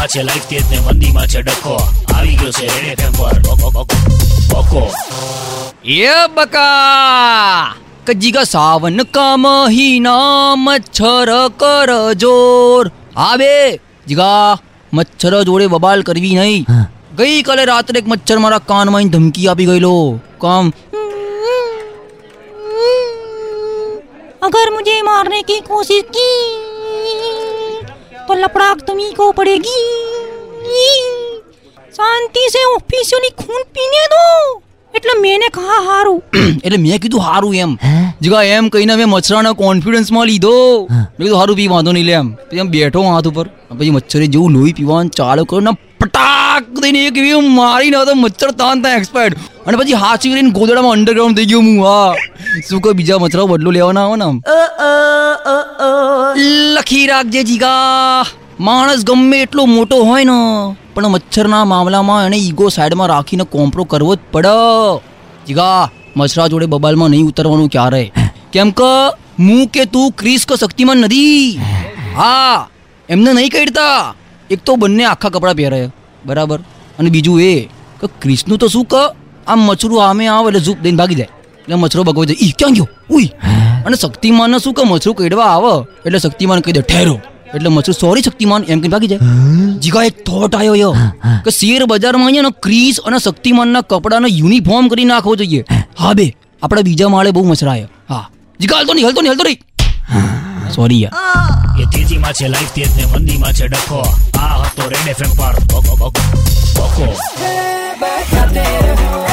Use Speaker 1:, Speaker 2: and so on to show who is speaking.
Speaker 1: માં છે લાઈફ તેજ ને મંદી માં છે ડખો આવી ગયો છે રેડ એફએમ પર બકો
Speaker 2: એ બકા કજી કા સાવન કા મહિના મચ્છર કર જોર આવે જીગા મચ્છર જોડે બબાલ કરવી નહીં ગઈ કાલે રાત્રે એક મચ્છર મારા કાનમાં ધમકી આપી ગયેલો કામ
Speaker 3: अगर मुझे मारने की कोशिश की तो लपड़ाक तुम्ही को पड़ेगी शांति से ऑफिसर ने खून पीने दो એટલે મેને કહા હારું
Speaker 2: એટલે મેએ કીધું હારું એમ જો એમ કઈને મે મછરાને કોન્ફિડન્સમાં લીધો મે તો હારું પીવાતો નહી લેમ એમ બેઠો વાત ઉપર પછી મછરી જેવું લોહી પીવાને ચાાળો કરને પટ્ટાક દેને એકવી મારી ના તો મછર તા તા એક્સપાયર અને પછી હાસી કરીને ગોદડામાં અંડરગ્રાઉન્ડ થઈ ગયો હું હા સુકો બીજો મછરા બોડલો લેવા ના આવો ને લખી રાખજેજીગા માણસ ગમે એટલો મોટો હોય ને પણ મચ્છરના મામલામાં એને ઈગો સાઈડમાં રાખીને કોમ્પ્રો કરવો જ પડે જીગા મચ્છરા જોડે બબાલમાં નહીં ઉતરવાનું ક્યારે કેમ કે હું કે તું ક્રિસ કે શક્તિમાન નથી હા એમને નહીં કહેતા એક તો બંને આખા કપડાં પહેરે બરાબર અને બીજું એ કે ક્રિસનું તો શું કે આમ મચ્છરું આમે આવે એટલે ઝૂપ દઈને ભાગી જાય એટલે મચ્છરો ભગવાઈ જાય ઈ ક્યાં ગયો ઉઈ અને શક્તિમાનને શું કે મચ્છરું કેડવા આવે એટલે શક્તિમાન કહી દે ઠેરો એટલે મચ્છર સોરી શક્તિમાન એમ કઈ ભાગી જાય જીગા એક થોટ આવ્યો યો કે શેર બજારમાં અહીંયા ક્રીસ અને શક્તિમાનના કપડાનો યુનિફોર્મ કરી નાખવો જોઈએ હા બે આપણા બીજા માળે બહુ મસરાયો હા જીગા હલતો નહીં હલતો નહીં હલતો નહીં સોરી યાર
Speaker 1: એ તેજીમાં છે લાઈફ તેજ ને મંદીમાં છે ડખો આ હતો રેડ એફએમ પર ભકો ભકો ભકો